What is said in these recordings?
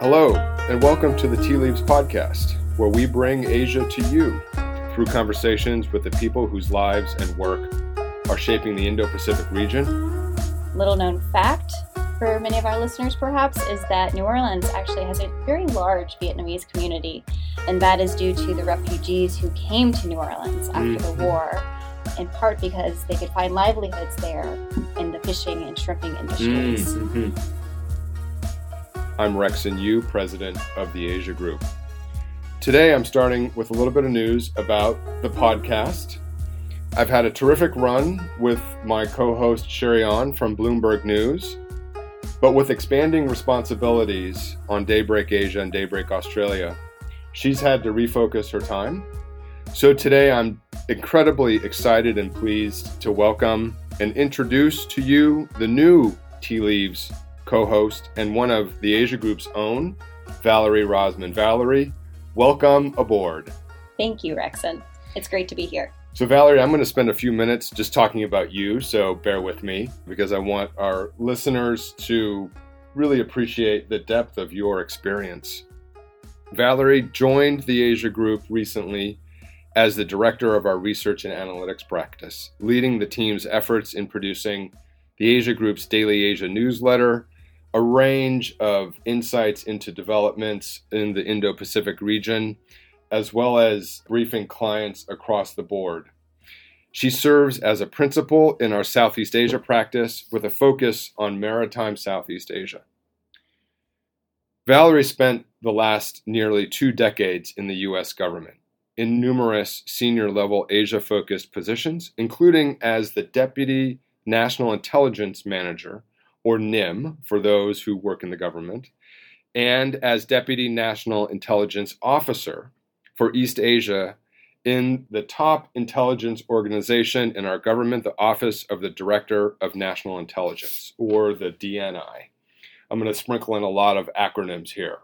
Hello, and welcome to the Tea Leaves Podcast, where we bring Asia to you through conversations with the people whose lives and work are shaping the Indo Pacific region. Little known fact for many of our listeners, perhaps, is that New Orleans actually has a very large Vietnamese community, and that is due to the refugees who came to New Orleans after mm-hmm. the war in part because they could find livelihoods there in the fishing and shrimping industries. Mm-hmm. I'm Rexon Ryu, president of the Asia Group. Today I'm starting with a little bit of news about the podcast. I've had a terrific run with my co host Shery Ahn from Bloomberg News, but with expanding responsibilities on Daybreak Asia and Daybreak Australia, she's had to refocus her time. So today I'm incredibly excited and pleased to welcome and introduce to you the new Tea Leaves co host, and one of the Asia Group's own, Valerie Rozman. Valerie, welcome aboard. Thank you, Rexon. It's great to be here. So, Valerie, I'm going to spend a few minutes just talking about you, so bear with me because I want our listeners to really appreciate the depth of your experience. Valerie joined the Asia Group recently as the director of our research and analytics practice, leading the team's efforts in producing the Asia Group's Daily Asia newsletter a range of insights into developments in the Indo Pacific region, as well as briefing clients across the board. She serves as a principal in our Southeast Asia practice with a focus on maritime Southeast Asia. Valerie spent the last nearly two decades in the U.S. government in numerous senior level Asia focused positions, including as the Deputy National Intelligence Manager or NIM for those who work in the government, and as Deputy National Intelligence Officer for East Asia in the top intelligence organization in our government, the Office of the Director of National Intelligence, or the DNI. I'm going to sprinkle in a lot of acronyms here.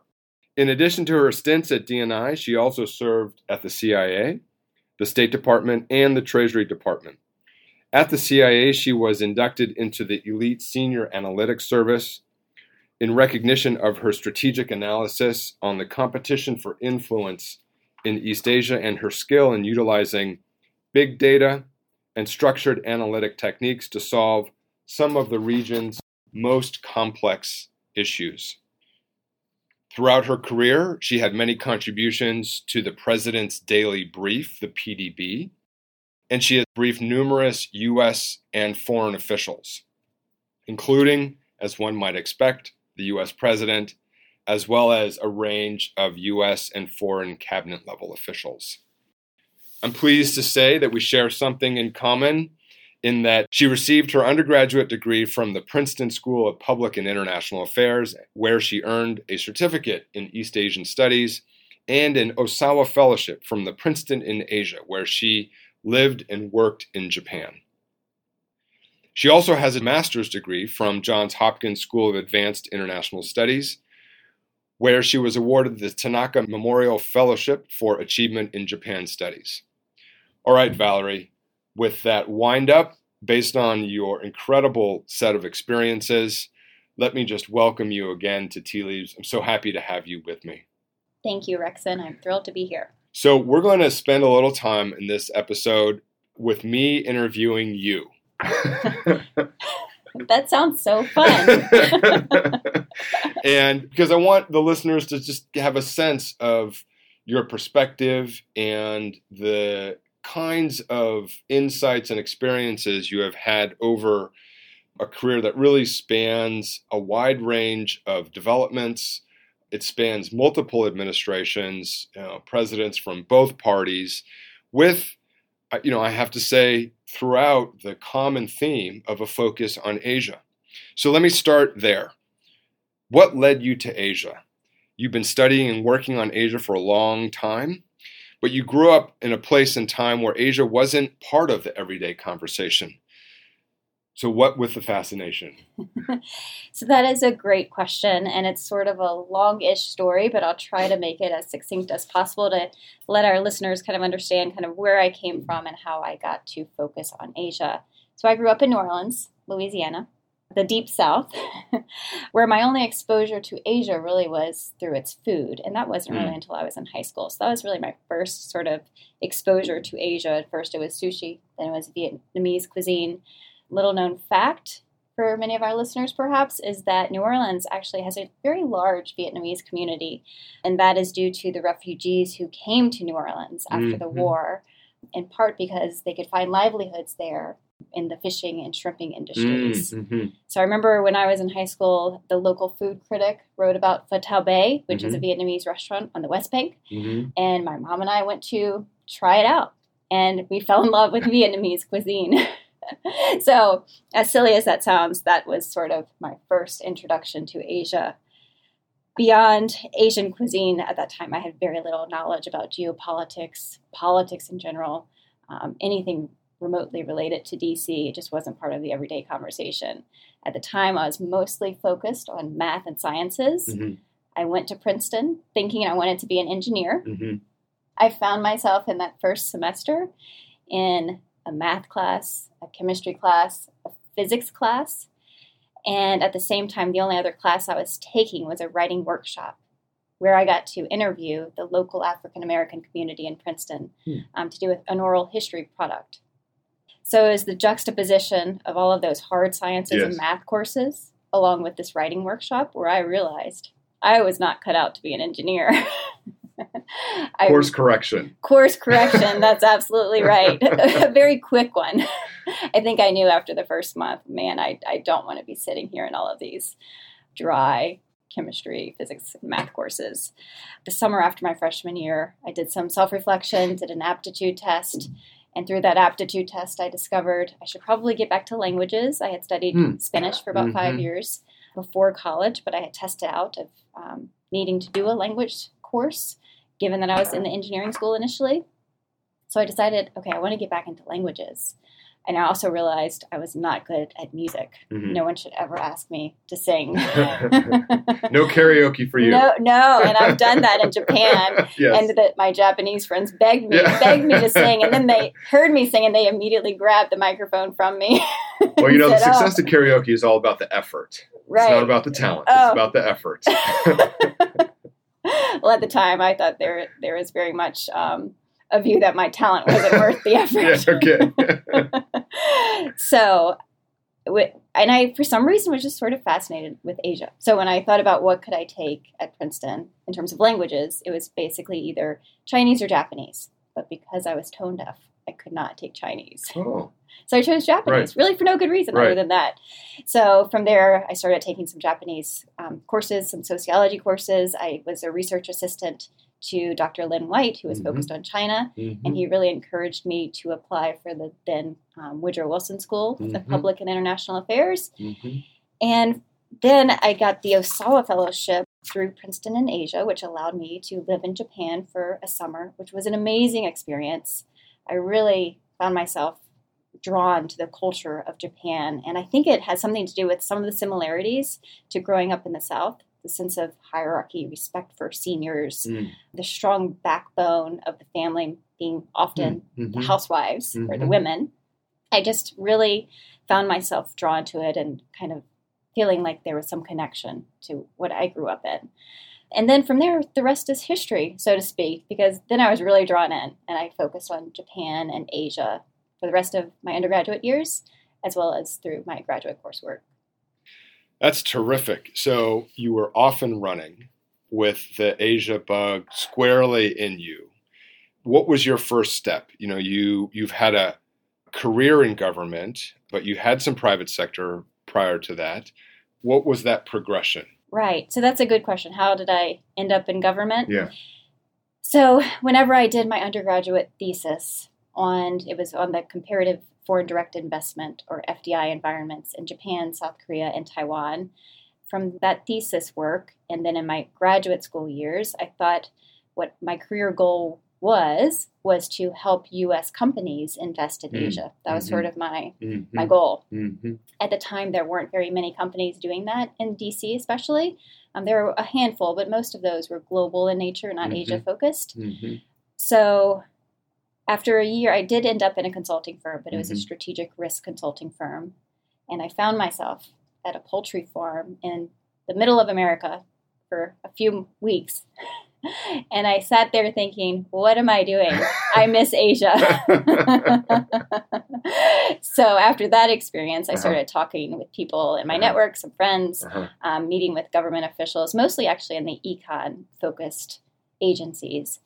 In addition to her stints at DNI, she also served at the CIA, the State Department, and the Treasury Department. At the CIA, she was inducted into the Elite Senior Analytics Service in recognition of her strategic analysis on the competition for influence in East Asia and her skill in utilizing big data and structured analytic techniques to solve some of the region's most complex issues. Throughout her career, she had many contributions to the President's Daily Brief, the PDB, and she has briefed numerous U.S. and foreign officials, including, as one might expect, the U.S. President, as well as a range of U.S. and foreign cabinet level officials. I'm pleased to say that we share something in common in that she received her undergraduate degree from the Princeton School of Public and International Affairs, where she earned a certificate in East Asian Studies, and an Osawa Fellowship from the Princeton in Asia, where she lived and worked in Japan. She also has a master's degree from Johns Hopkins School of Advanced International Studies, where she was awarded the Tanaka Memorial Fellowship for Achievement in Japan Studies. All right, Valerie, with that wind up, based on your incredible set of experiences, let me just welcome you again to Tea Leaves. I'm so happy to have you with me. Thank you, Rexon. I'm thrilled to be here. So, we're going to spend a little time in this episode with me interviewing you. that sounds so fun. and because I want the listeners to just have a sense of your perspective and the kinds of insights and experiences you have had over a career that really spans a wide range of developments it spans multiple administrations, you know, presidents from both parties, with, uh, you know, I have to say, throughout the common theme of a focus on Asia. So let me start there. What led you to Asia? You've been studying and working on Asia for a long time, but you grew up in a place and time where Asia wasn't part of the everyday conversation. So, what with the fascination? so, that is a great question. And it's sort of a long ish story, but I'll try to make it as succinct as possible to let our listeners kind of understand kind of where I came from and how I got to focus on Asia. So, I grew up in New Orleans, Louisiana. the deep south, where my only exposure to Asia really was through its food. And that wasn't really Mm. until I was in high school. So that was really my first sort of exposure to Asia. At first, it was sushi, then it was Vietnamese cuisine. Little known fact for many of our listeners, perhaps, is that New Orleans actually has a very large Vietnamese community. And that is due to the refugees who came to New Orleans after the Mhm. war, in part because they could find livelihoods there in the fishing and shrimping industries. Mhm. So I remember when I was in high school, the local food critic wrote about Pho Bay, which is a Vietnamese restaurant on the West Bank, Mhm. and my mom and I went to try it out, and we fell in love with Vietnamese cuisine. so, as silly as that sounds, that was sort of my first introduction to Asia. Beyond Asian cuisine, at that time, I had very little knowledge about geopolitics, politics in general, um, anything remotely related to DC. It just wasn't part of the everyday conversation. At the time, I was mostly focused on math and sciences. Mhm. I went to Princeton thinking I wanted to be an engineer. Mhm. I found myself in that first semester in a math class, a chemistry class, a physics class, and at the same time, the only other class I was taking was a writing workshop where I got to interview the local African American community in Princeton Hmm. um, to do an oral history product. So it was the juxtaposition of all of those hard sciences and math courses along with this writing workshop where I realized I was not cut out to be an engineer. I Course correction. course correction that's absolutely right a very quick one i think i knew after the first month man i, I don't want to be sitting here in all of these dry chemistry physics math courses the summer after my freshman year i did some self-reflection did an aptitude test and through that aptitude test i discovered i should probably get back to languages i had studied Hmm. spanish for about five Mhm. years before college but i had tested out of um, needing to do a language course given that I was in the engineering school initially. So I decided, okay, I want to get back into languages. And I also realized I was not good at music. Mhm. No one should ever ask me to sing. No karaoke for you. No, no, and I've done that in Japan. yes. And that my Japanese friends begged me, Yeah. begged me to sing, and then they heard me sing, and they immediately grabbed the microphone from me. well, you know, the "Oh." success of karaoke is all about the effort. right. It's not about the talent. Oh. It's about the effort. well, at the time, I thought there there was very much um, a view that my talent wasn't worth the effort. yeah, okay. so and i for some reason was just sort of fascinated with asia so when i thought about what could i take at princeton in terms of languages it was basically either chinese or japanese but because i was tone deaf i could not take chinese oh, so i chose japanese really for no good reason Right. other than that so from there i started taking some japanese um, courses some sociology courses i was a research assistant to dr lynn white who was Mhm. focused on china Mhm. and he really encouraged me to apply for the then um, Woodrow Wilson School of Mhm. Public and International Affairs. Mhm. And then I got the Osawa Fellowship through Princeton in Asia, which allowed me to live in Japan for a summer, which was an amazing experience. I really found myself drawn to the culture of Japan, and I think it has something to do with some of the similarities to growing up in the South. The sense of hierarchy, respect for seniors, Mm. the strong backbone of the family being often the Mhm. housewives or the Mhm. women. I just really found myself drawn to it and kind of feeling like there was some connection to what I grew up in. And then from there, the rest is history, so to speak, because then I was really drawn in and I focused on Japan and Asia for the rest of my undergraduate years, as well as through my graduate coursework. That's terrific. So you were often running with the Asia bug squarely in you. What was your first step? You know, you you've had a career in government, but you had some private sector prior to that. What was that progression? Right. So that's a good question. How did I end up in government? Yeah. So whenever I did my undergraduate thesis on it was on the comparative foreign direct investment or FDI environments in Japan, South Korea, and Taiwan. From that thesis work, and then in my graduate school years, I thought what my career goal was was to help U.S. companies invest in Mm. Asia. That was Mhm. sort of my Mhm. my goal Mhm. at the time there weren't very many companies doing that in DC especially. Um, there were a handful, but most of those were global in nature, not Mhm. Asia focused. Mhm. So after a year, I did end up in a consulting firm, but it was a strategic risk consulting firm. And I found myself at a poultry farm in the middle of America for a few weeks. And I sat there thinking, what am I doing? I miss Asia. so after that experience, I Uh-huh. started talking with people in my Uh-huh. network, some friends, Uh-huh. um, meeting with government officials, mostly actually in the econ focused agencies.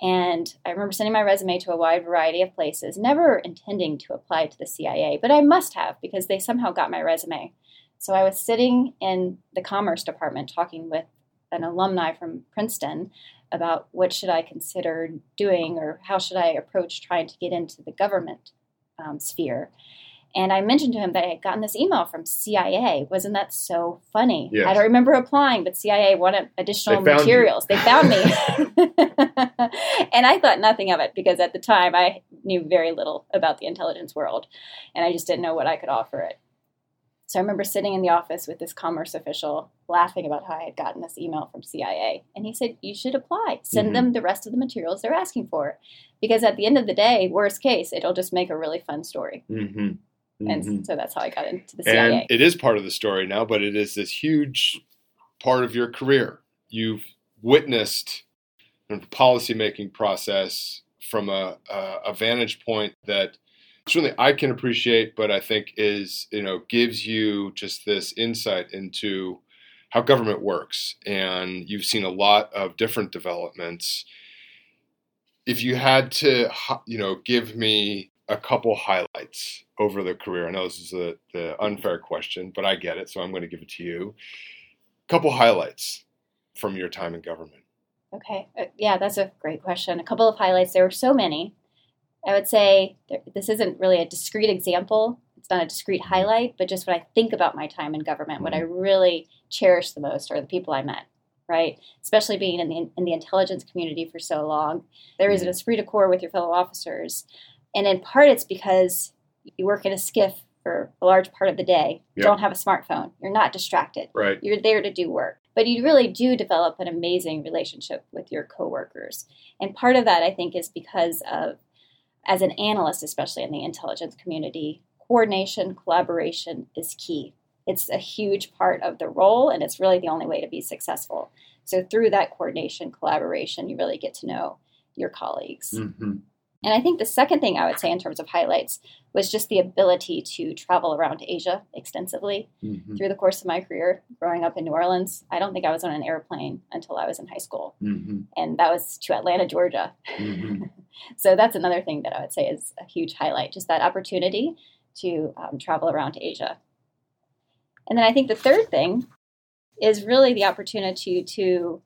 And I remember sending my resume to a wide variety of places, never intending to apply to the CIA, but I must have because they somehow got my resume. So I was sitting in the Commerce Department talking with an alumni from Princeton about what should I consider doing or how should I approach trying to get into the government um, sphere. And I mentioned to him that I had gotten this email from CIA. Wasn't that so funny? Yes. I don't remember applying, but CIA wanted additional They you. materials. They found me. and I thought nothing of it because at the time I knew very little about the intelligence world and I just didn't know what I could offer it. So I remember sitting in the office with this commerce official laughing about how I had gotten this email from CIA. And he said, You should apply. Send Mhm. them the rest of the materials they're asking for. Because at the end of the day, worst case, it'll just make a really fun story. Mm-hmm. And so that's how I got into the CIA. And it is part of the story now, but it is this huge part of your career. You've witnessed the policymaking process from a, a vantage point that certainly I can appreciate, but I think is you know gives you just this insight into how government works, and you've seen a lot of different developments. If you had to, you know, give me a couple highlights over the career, I know this is a, the unfair question, but I get it, so I'm going to give it to you. A couple highlights from your time in government. Okay. Uh, yeah, that's a great question. A couple of highlights. There were so many. I would say this isn't really a discrete example. It's not a discrete highlight, but just when I think about my time in government, what I mm-hmm. really cherish the most are the people I met, right? Especially being in the, in the intelligence community for so long. There is an mm-hmm. esprit de corps with your fellow officers. And in part, it's because you work in a SCIF for a large part of the day. You Yeah. don't have a smartphone. You're not distracted Right. you're there to do work but you really do develop an amazing relationship with your coworkers and part of that i think is because of as an analyst especially in the intelligence community coordination collaboration is key. It's a huge part of the role and it's really the only way to be successful. So through that coordination collaboration you really get to know your colleagues. Mm-hmm. And I think the second thing I would say in terms of highlights was just the ability to travel around Asia extensively Mm-hmm. through the course of my career growing up in New Orleans. I don't think I was on an airplane until I was in high school, Mm-hmm. and that was to Atlanta, Georgia. Mm-hmm. So that's another thing that I would say is a huge highlight, just that opportunity to um, travel around Asia. And then I think the third thing is really the opportunity to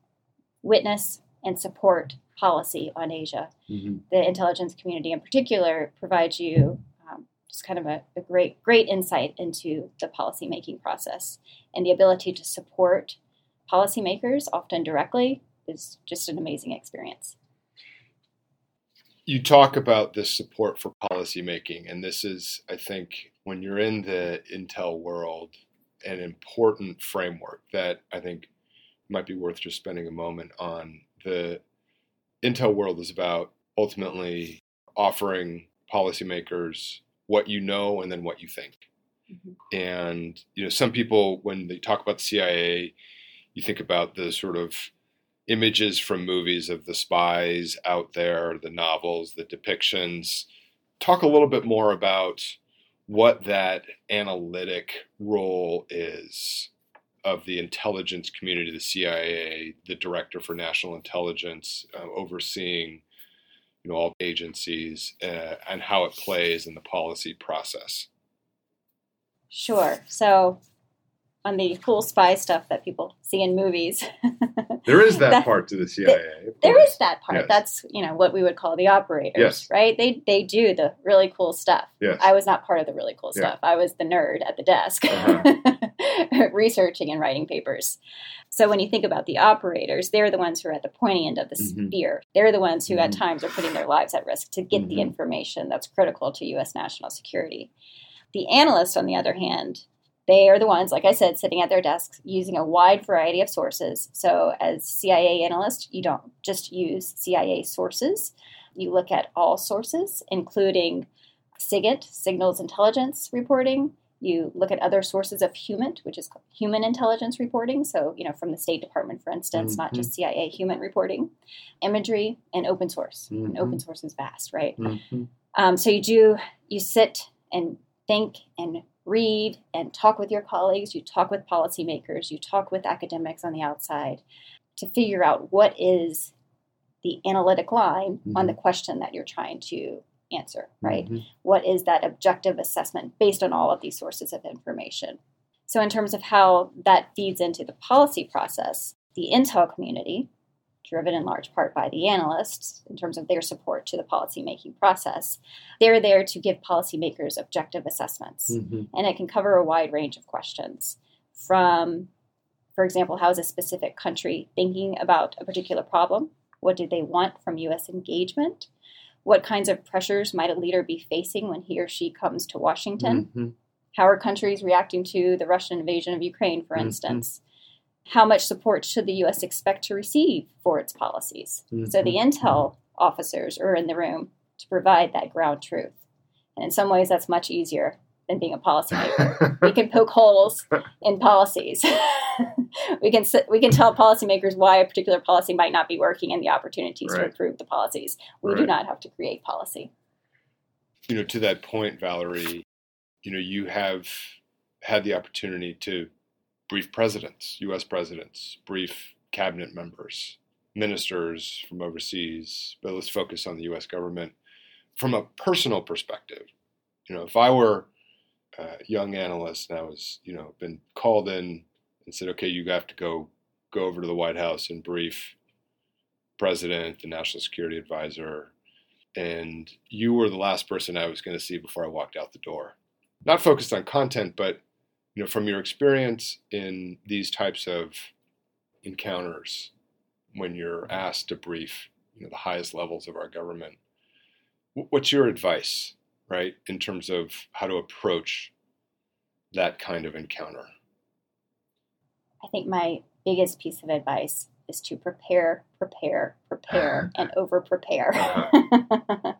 witness and support policy on Asia Mm-hmm. the intelligence community in particular provides you um, just kind of a, a great great insight into the policymaking process and the ability to support policymakers often directly is just an amazing experience you talk about this support for policymaking, and this is, I think, when you're in the Intel world, an important framework that I think might be worth just spending a moment on. The Intel world is about ultimately offering policymakers what you know and then what you think. Mhm. And you know, some people, when they talk about the CIA, you think about the sort of images from movies of the spies out there, the novels, the depictions. Talk a little bit more about what that analytic role is of the intelligence community, the CIA, the Director for National Intelligence, uh, overseeing you know all agencies, uh, and how it plays in the policy process. sure so on the cool spy stuff that people see in movies There is that, That- part to the CIA. of There is that part. Yes. That's you know what we would call the operators, Yes. right? They they do the really cool stuff. Yes. I was not part of the really cool Yeah. stuff. I was the nerd at the desk, Uh-huh. researching and writing papers. So when you think about the operators, they're the ones who are at the pointy end of the Mhm. spear. They're the ones who at Mhm. times are putting their lives at risk to get the Mhm. information that's critical to U.S. national security. The analysts, on the other hand, they are the ones, like I said, sitting at their desks using a wide variety of sources. So, as CIA analyst, you don't just use CIA sources, you look at all sources, including SIGINT, Signals Intelligence Reporting, You look at other sources of HUMINT, which is human intelligence reporting. So, you know, from the State Department, for instance, mm-hmm. not just CIA HUMINT reporting, imagery, and open source. Mm-hmm. And open source is vast, right? Mm-hmm. Um, so you do, you sit and think and read and talk with your colleagues, you talk with policymakers, you talk with academics on the outside to figure out what is the analytic line mm-hmm. on the question that you're trying to answer, right? Mm-hmm. What is that objective assessment based on all of these sources of information? So, in terms of how that feeds into the policy process, the intel community, driven in large part by the analysts in terms of their support to the policymaking process, they're there to give policymakers objective assessments. Mm-hmm. And it can cover a wide range of questions from, for example, how is a specific country thinking about a particular problem? What do they want from US engagement? What kinds of pressures might a leader be facing when he or she comes to Washington? Mm-hmm. How are countries reacting to the Russian invasion of Ukraine, for mm-hmm. instance? How much support should the U.S. expect to receive for its policies? Mm-hmm. So the intel officers are in the room to provide that ground truth. And in some ways, that's much easier than being a policymaker. we can poke holes in policies. we can we can tell policymakers why a particular policy might not be working and the opportunities right. to improve the policies. We right. do not have to create policy. You know, to that point, Valerie, you know, you have had the opportunity to brief presidents, U.S. presidents, brief cabinet members, ministers from overseas. But let's focus on the U.S. government from a personal perspective. You know, if I were a young analyst and I was, you know, been called in and said, okay, you have to go go over to the White House and brief president, the national security advisor, and you were the last person I was going to see before I walked out the door. Not focused on content, but you know, from your experience in these types of encounters, when you're asked to brief, you know, the highest levels of our government, what's your advice, right, in terms of how to approach that kind of encounter? I think my biggest piece of advice is to prepare, prepare, prepare, and over prepare. Uh-huh.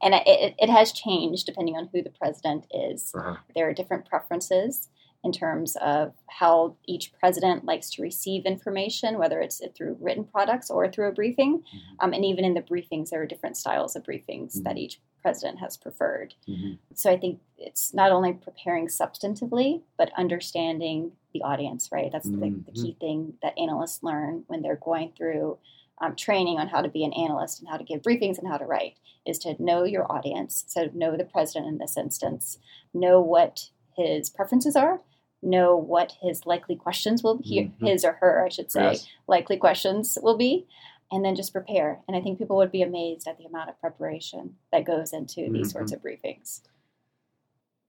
and it, it, has changed depending on who the president is. Uh-huh. There are different preferences in terms of how each president likes to receive information, whether it's through written products or through a briefing. Mm-hmm. Um, and even in the briefings, there are different styles of briefings mm-hmm. that each president has preferred. Mm-hmm. So I think it's not only preparing substantively, but understanding the audience, right? That's the, the mm-hmm. key thing that analysts learn when they're going through um, training on how to be an analyst and how to give briefings and how to write is to know your audience. So know the president in this instance, know what his preferences are, know what his likely questions will be, mm-hmm. his or her, I should say, yes. likely questions will be, and then just prepare. And I think people would be amazed at the amount of preparation that goes into mm-hmm. these sorts of briefings.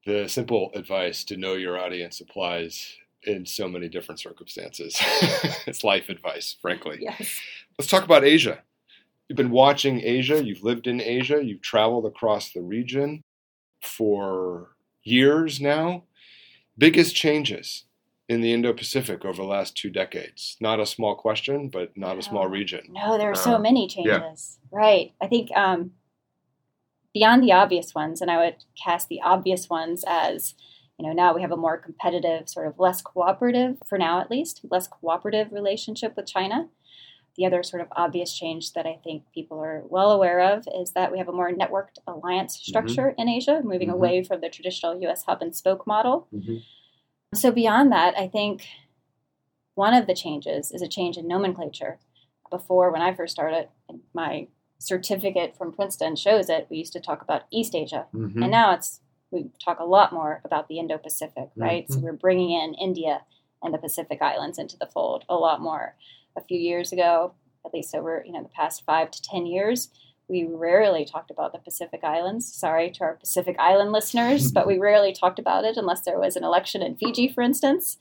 The simple advice to know your audience applies in so many different circumstances. it's life advice, frankly. Yes. Let's talk about Asia. You've been watching Asia, you've lived in Asia, you've traveled across the region for years now biggest changes in the Indo Pacific over the last two decades? Not a small question, but not a small region. No, there are so many changes. Yeah. Right. I think um, beyond the obvious ones, and I would cast the obvious ones as you know, now we have a more competitive, sort of less cooperative, for now at least, less cooperative relationship with China. The other sort of obvious change that I think people are well aware of is that we have a more networked alliance mm-hmm. structure mm-hmm. in Asia, moving mm-hmm. away from the traditional US hub and spoke model. Mm-hmm. So, beyond that, I think one of the changes is a change in nomenclature. Before, when I first started, my certificate from Princeton shows it, we used to talk about East Asia. Mm-hmm. And now it's we talk a lot more about the Indo Pacific, right? So, mm-hmm. we're bringing in India and the Pacific Islands into the fold a lot more a few years ago, at least over you know the past five to ten years, we rarely talked about the Pacific Islands. Sorry to our Pacific Island listeners, but we rarely talked about it unless there was an election in Fiji, for instance.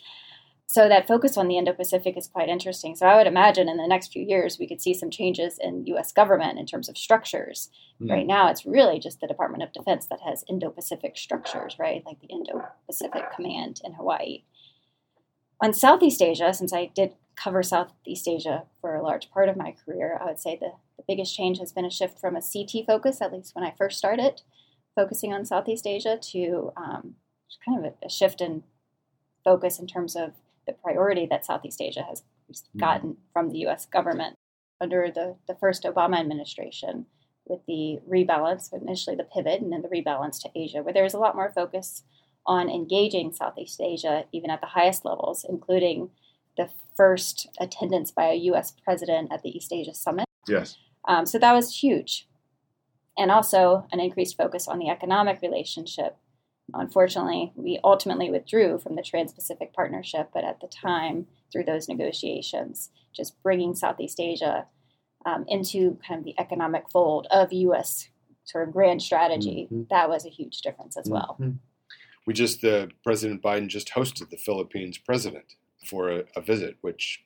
So that focus on the Indo-Pacific is quite interesting. So I would imagine in the next few years we could see some changes in U.S. government in terms of structures. Mm. Right now, it's really just the Department of Defense that has Indo-Pacific structures, right? Like the Indo-Pacific Command in Hawaii. On Southeast Asia, since I did cover Southeast Asia for a large part of my career, I would say the, the biggest change has been a shift from a CT focus, at least when I first started, focusing on Southeast Asia, to um, kind of a, a shift in focus in terms of the priority that Southeast Asia has mm-hmm. gotten from the U.S. government under the, the first Obama administration with the rebalance, initially the pivot, and then the rebalance to Asia, where there was a lot more focus on engaging Southeast Asia, even at the highest levels, including the first attendance by a U.S. president at the East Asia Summit. Yes. Um, so that was huge. And also an increased focus on the economic relationship. Unfortunately, we ultimately withdrew from the Trans Pacific Partnership, but at the time, through those negotiations, just bringing Southeast Asia um, into kind of the economic fold of U.S. sort of grand strategy, mm-hmm. that was a huge difference as well. Mm-hmm. We just, uh, President Biden just hosted the Philippines president for a, a, visit, which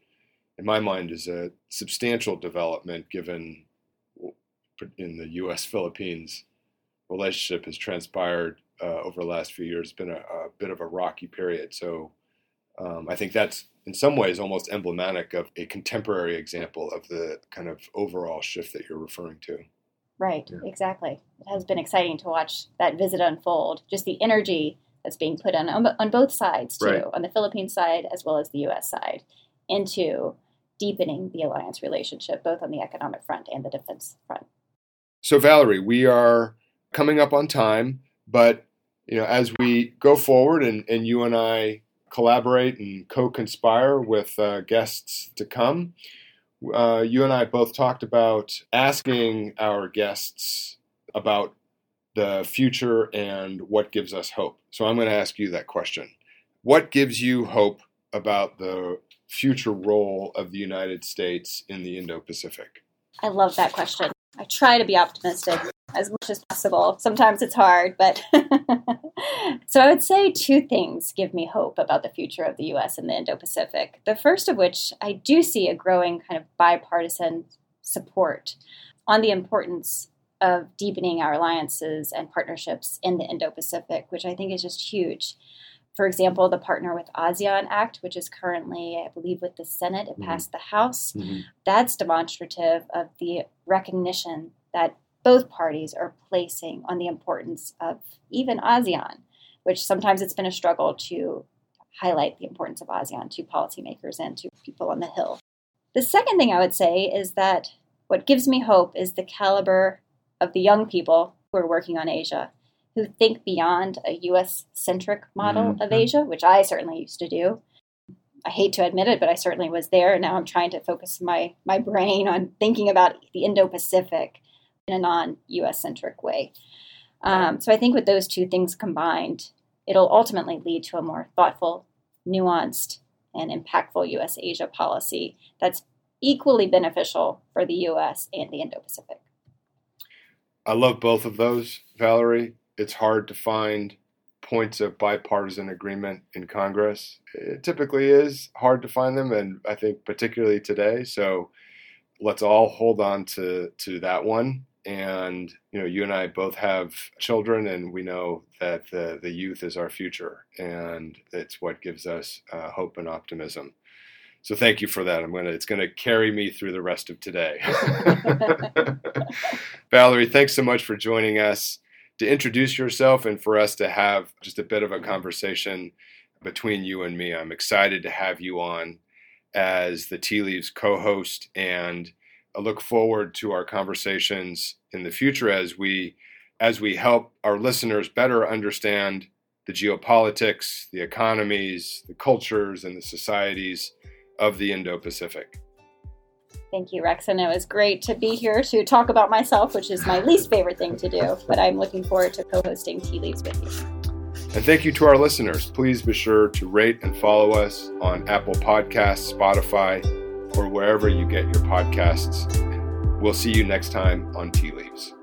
in my mind is a substantial development given in the U.S. Philippines relationship has transpired uh, over the last few years, It's been a, a, bit of a rocky period. So um, I think that's in some ways almost emblematic of a contemporary example of the kind of overall shift that you're referring to. Right, yeah. exactly. It has been exciting to watch that visit unfold. Just the energy that's being put on on both sides too, right. on the Philippine side as well as the U.S. side, into deepening the alliance relationship, both on the economic front and the defense front. So, Valerie, we are coming up on time, but you know, as we go forward and, and you and I collaborate and co-conspire with uh, guests to come, uh, you and I both talked about asking our guests about the future and what gives us hope. So I'm going to ask you that question. What gives you hope about the future role of the United States in the Indo Pacific? I love that question. I try to be optimistic as much as possible. Sometimes it's hard, but so I would say two things give me hope about the future of the US and the Indo Pacific. The first of which I do see a growing kind of bipartisan support on the importance of deepening our alliances and partnerships in the Indo Pacific, which I think is just huge. For example, the Partner with ASEAN Act, which is currently, I believe, with the Senate, it mm-hmm. passed the House. Mm-hmm. That's demonstrative of the recognition that both parties are placing on the importance of even ASEAN, which sometimes it's been a struggle to highlight the importance of ASEAN to policymakers and to people on the Hill. The second thing I would say is that what gives me hope is the caliber of the young people who are working on Asia, who think beyond a US centric model mm-hmm. of Asia, which I certainly used to do. I hate to admit it, but I certainly was there. And now I'm trying to focus my, my brain on thinking about the Indo Pacific in a non US centric way. Um, so I think with those two things combined, it'll ultimately lead to a more thoughtful, nuanced, and impactful US Asia policy that's equally beneficial for the US and the Indo Pacific. I love both of those, Valerie. It's hard to find points of bipartisan agreement in Congress. It typically is hard to find them, and I think particularly today. So let's all hold on to to that one. And you know, you and I both have children, and we know that the the youth is our future, and it's what gives us uh, hope and optimism. So thank you for that. I'm gonna it's gonna carry me through the rest of today. Valerie, thanks so much for joining us to introduce yourself and for us to have just a bit of a conversation between you and me. I'm excited to have you on as the Tea Leaves co-host and I look forward to our conversations in the future as we as we help our listeners better understand the geopolitics, the economies, the cultures, and the societies of the Indo Pacific. Thank you, Rex. And it was great to be here to talk about myself, which is my least favorite thing to do. But I'm looking forward to co hosting Tea Leaves with you. And thank you to our listeners. Please be sure to rate and follow us on Apple Podcasts, Spotify, or wherever you get your podcasts. We'll see you next time on Tea Leaves.